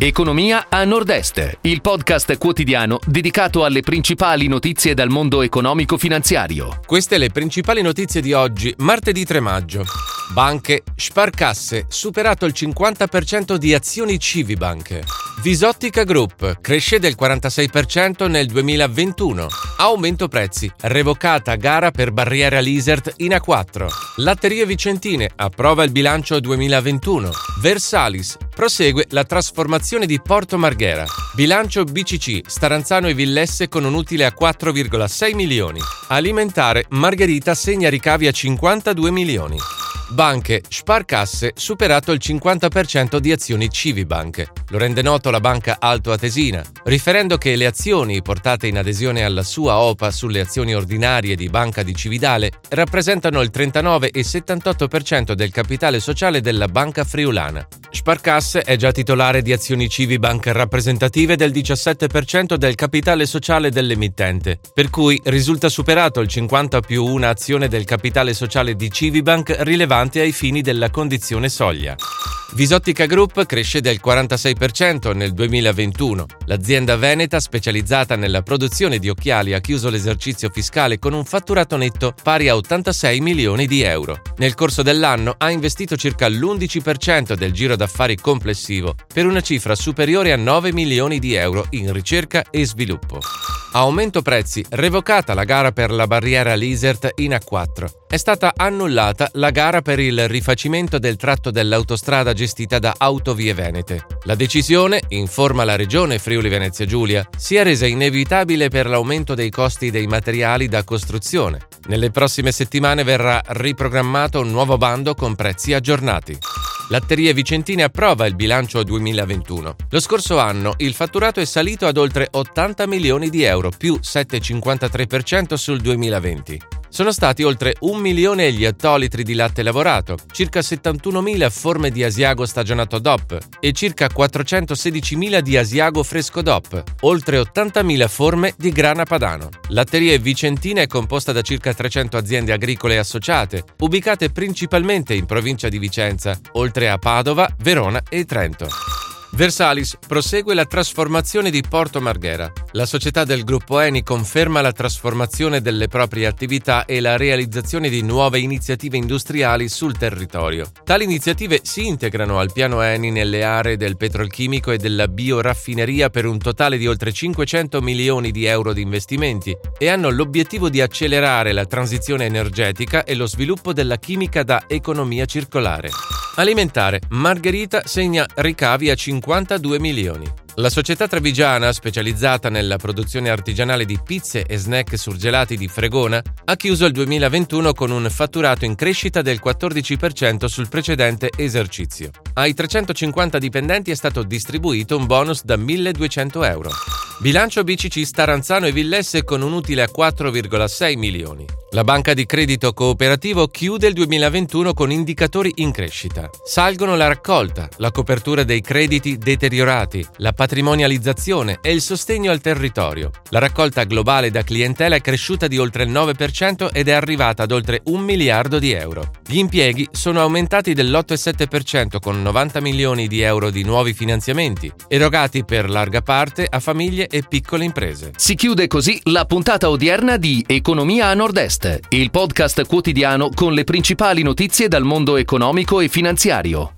Economia a Nord-Est, il podcast quotidiano dedicato alle principali notizie dal mondo economico-finanziario. Queste le principali notizie di oggi, martedì 3 maggio. Banche, Sparcasse, superato il 50% di azioni Civibank. Visottica Group, cresce del 46% nel 2021. Aumento prezzi, revocata gara per barriera Lisert in A4. Latterie Vicentine, approva il bilancio 2021. Versalis, prosegue la trasformazione di Porto Marghera. Bilancio BCC, Staranzano e Villesse con un utile a 4,6 milioni. Alimentare, Margherita segna ricavi a 52 milioni. Banche, Sparcasse, superato il 50% di azioni Civibank. Lo rende noto la banca Alto Atesina, riferendo che le azioni portate in adesione alla sua OPA sulle azioni ordinarie di Banca di Cividale rappresentano il 39,78% del capitale sociale della banca friulana. Sparcasse è già titolare di azioni Civibank rappresentative del 17% del capitale sociale dell'emittente, per cui risulta superato il 50 più una azione del capitale sociale di Civibank rilevante ai fini della condizione soglia. Visottica Group cresce del 46% nel 2021. L'azienda veneta, specializzata nella produzione di occhiali, ha chiuso l'esercizio fiscale con un fatturato netto pari a 86 milioni di euro. Nel corso dell'anno ha investito circa l'11% del giro d'affari complessivo, per una cifra superiore a 9 milioni di euro in ricerca e sviluppo. Aumento prezzi, revocata la gara per la barriera Lisert in A4. È stata annullata la gara per il rifacimento del tratto dell'autostrada gestita da Autovie Venete. La decisione, informa la regione Friuli Venezia Giulia, si è resa inevitabile per l'aumento dei costi dei materiali da costruzione. Nelle prossime settimane verrà riprogrammato un nuovo bando con prezzi aggiornati. Latterie Vicentine approva il bilancio 2021. Lo scorso anno il fatturato è salito ad oltre 80 milioni di euro, più 7,53% sul 2020. Sono stati oltre un milione gli ettolitri di latte lavorato, circa 71.000 forme di asiago stagionato DOP e circa 416.000 di asiago fresco DOP, oltre 80.000 forme di grana padano. Latterie Vicentina è composta da circa 300 aziende agricole associate, ubicate principalmente in provincia di Vicenza, oltre a Padova, Verona e Trento. Versalis prosegue la trasformazione di Porto Marghera. La società del gruppo Eni conferma la trasformazione delle proprie attività e la realizzazione di nuove iniziative industriali sul territorio. Tali iniziative si integrano al piano Eni nelle aree del petrolchimico e della bioraffineria per un totale di oltre 500 milioni di euro di investimenti e hanno l'obiettivo di accelerare la transizione energetica e lo sviluppo della chimica da economia circolare. Alimentare. Margherita segna ricavi a 52 milioni. La società trevigiana, specializzata nella produzione artigianale di pizze e snack surgelati di Fregona, ha chiuso il 2021 con un fatturato in crescita del 14% sul precedente esercizio. Ai 350 dipendenti è stato distribuito un bonus da 1.200 euro. Bilancio BCC Staranzano e Villesse con un utile a 4,6 milioni. La banca di credito cooperativo chiude il 2021 con indicatori in crescita. Salgono la raccolta, la copertura dei crediti deteriorati, la patrimonializzazione e il sostegno al territorio. La raccolta globale da clientela è cresciuta di oltre il 9% ed è arrivata ad oltre un miliardo di euro. Gli impieghi sono aumentati dell'8,7% con 90 milioni di euro di nuovi finanziamenti, erogati per larga parte a famiglie e piccole imprese. Si chiude così la puntata odierna di Economia a Nord-Est il podcast quotidiano con le principali notizie dal mondo economico e finanziario.